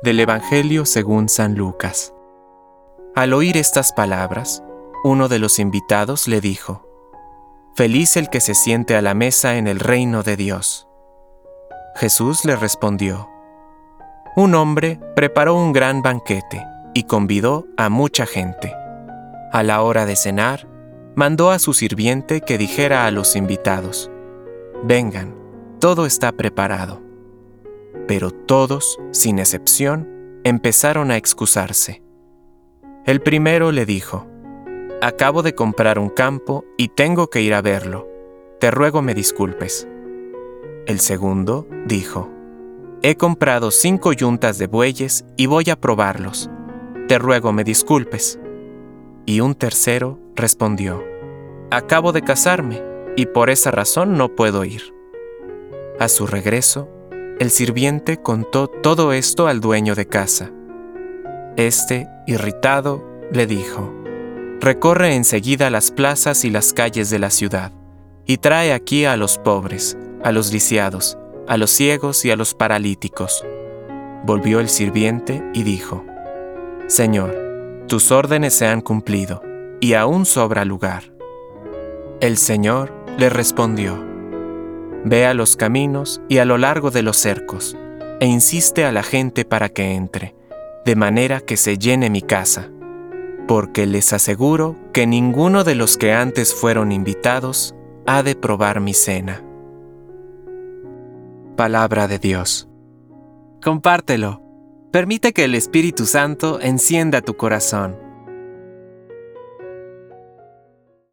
Del Evangelio según San Lucas. Al oír estas palabras, uno de los invitados le dijo, Feliz el que se siente a la mesa en el reino de Dios. Jesús le respondió, Un hombre preparó un gran banquete y convidó a mucha gente. A la hora de cenar, mandó a su sirviente que dijera a los invitados, Vengan, todo está preparado. Pero todos, sin excepción, empezaron a excusarse. El primero le dijo, Acabo de comprar un campo y tengo que ir a verlo. Te ruego me disculpes. El segundo dijo, He comprado cinco yuntas de bueyes y voy a probarlos. Te ruego me disculpes. Y un tercero respondió, Acabo de casarme y por esa razón no puedo ir. A su regreso, el sirviente contó todo esto al dueño de casa. Este, irritado, le dijo, Recorre enseguida las plazas y las calles de la ciudad, y trae aquí a los pobres, a los lisiados, a los ciegos y a los paralíticos. Volvió el sirviente y dijo, Señor, tus órdenes se han cumplido, y aún sobra lugar. El Señor le respondió, Ve a los caminos y a lo largo de los cercos, e insiste a la gente para que entre, de manera que se llene mi casa, porque les aseguro que ninguno de los que antes fueron invitados ha de probar mi cena. Palabra de Dios. Compártelo. Permite que el Espíritu Santo encienda tu corazón